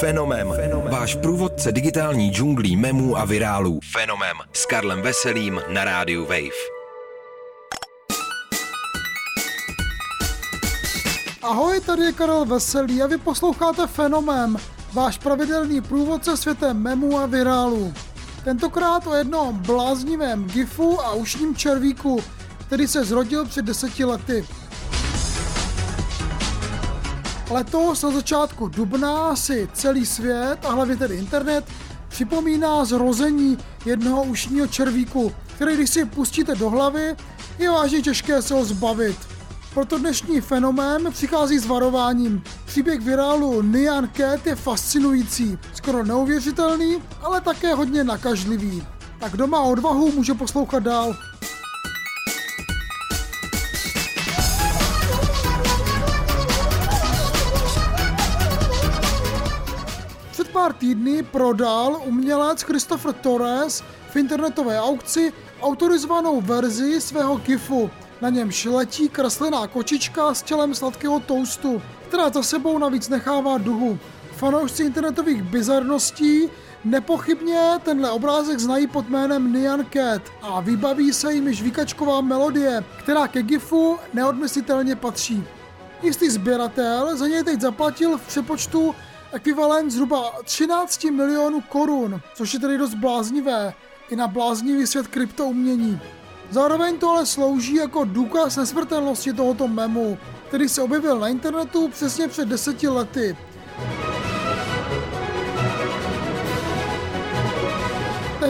Fenomem. Fenomem. Váš průvodce digitální džunglí memů a virálů. Fenomem. S Karlem Veselým na rádiu Wave. Ahoj, tady je Karel Veselý a vy posloucháte Fenomem, váš pravidelný průvodce světem memů a virálů. Tentokrát o jednom bláznivém gifu a ušním červíku, který se zrodil před deseti lety. Letos na začátku dubna si celý svět, a hlavně tedy internet, připomíná zrození jednoho ušního červíku, který když si pustíte do hlavy, je vážně těžké se ho zbavit. Proto dnešní fenomén přichází s varováním. Příběh virálu Nyan Cat je fascinující, skoro neuvěřitelný, ale také hodně nakažlivý. Tak kdo má odvahu, může poslouchat dál. Pár týdny prodal umělec Christopher Torres v internetové aukci autorizovanou verzi svého GIFu. Na němž letí kreslená kočička s tělem sladkého toustu, která za sebou navíc nechává duhu. Fanoušci internetových bizarností nepochybně tenhle obrázek znají pod jménem Nyan Cat a vybaví se jim žvíkačková melodie, která ke GIFu neodmyslitelně patří. Jistý sběratel za něj teď zaplatil v přepočtu ekvivalent zhruba 13 milionů korun, což je tedy dost bláznivé i na bláznivý svět kryptoumění. Zároveň to ale slouží jako důkaz nesmrtelnosti tohoto memu, který se objevil na internetu přesně před deseti lety.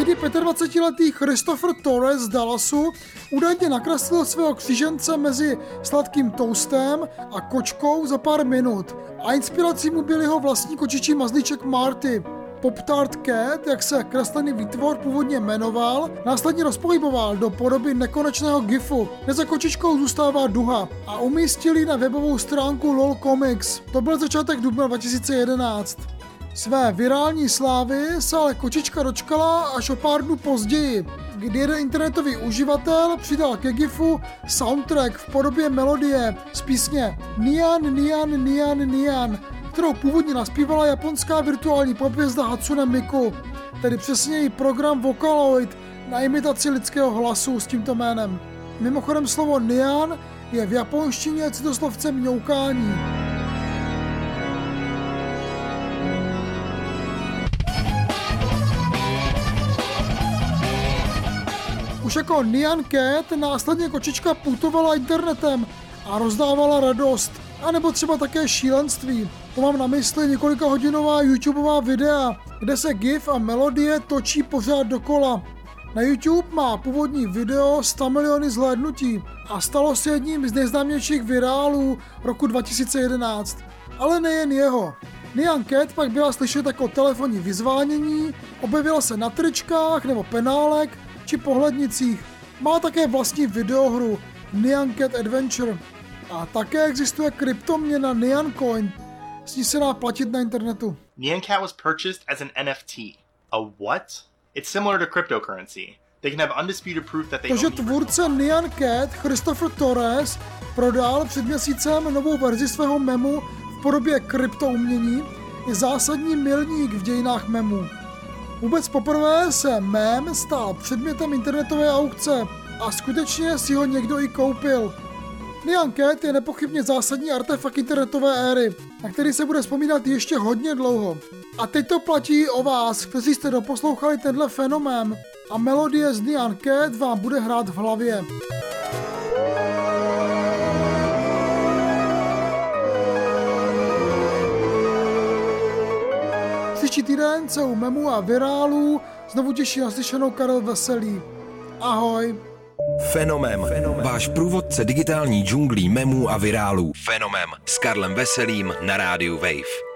Tehdy 25-letý Christopher Torres z Dallasu údajně nakreslil svého křížence mezi sladkým toastem a kočkou za pár minut. A inspirací mu byl jeho vlastní kočičí mazlíček Marty. Pop-Tart Cat, jak se kreslený výtvor původně jmenoval, následně rozpohyboval do podoby nekonečného gifu, kde za kočičkou zůstává duha a umístili na webovou stránku LOL Comics. To byl začátek dubna 2011. Své virální slávy se ale kočička dočkala až o pár dnů později, kdy jeden internetový uživatel přidal ke GIFu soundtrack v podobě melodie z písně Nian Nian Nian Nian, kterou původně naspívala japonská virtuální popvězda Hatsune Miku, tedy přesněji program Vocaloid na imitaci lidského hlasu s tímto jménem. Mimochodem slovo Nian je v japonštině citoslovcem mňoukání. Už jako Nyan Cat následně kočička putovala internetem a rozdávala radost, a nebo třeba také šílenství. To mám na mysli několika hodinová YouTubeová videa, kde se GIF a melodie točí pořád dokola. Na YouTube má původní video 100 miliony zhlédnutí a stalo se jedním z nejznámějších virálů roku 2011. Ale nejen jeho. Nyan Cat pak byla slyšet jako telefonní vyzvánění, objevila se na tričkách nebo penálek či pohlednicích. Má také vlastní videohru Nyan Cat Adventure. A také existuje kryptoměna Nyan Coin, s ní se dá platit na internetu. Nyan Cat was purchased as an NFT. A what? It's similar to cryptocurrency. They can have undisputed proof that they To, že own the tvůrce Nyan Cat Christopher Torres prodal před měsícem novou verzi svého memu v podobě kryptoumění, je zásadní milník v dějinách memů. Vůbec poprvé se mem stal předmětem internetové aukce a skutečně si ho někdo i koupil. Nyan Cat je nepochybně zásadní artefakt internetové éry, na který se bude vzpomínat ještě hodně dlouho. A teď to platí o vás, kteří jste doposlouchali tenhle fenomén a melodie z Nyan Cat vám bude hrát v hlavě. Příští týden se u memu a virálů znovu těší naslyšenou Karel Veselý. Ahoj! Fenomem. Váš průvodce digitální džunglí memů a virálů. Fenomem. S Karlem Veselým na rádiu Wave.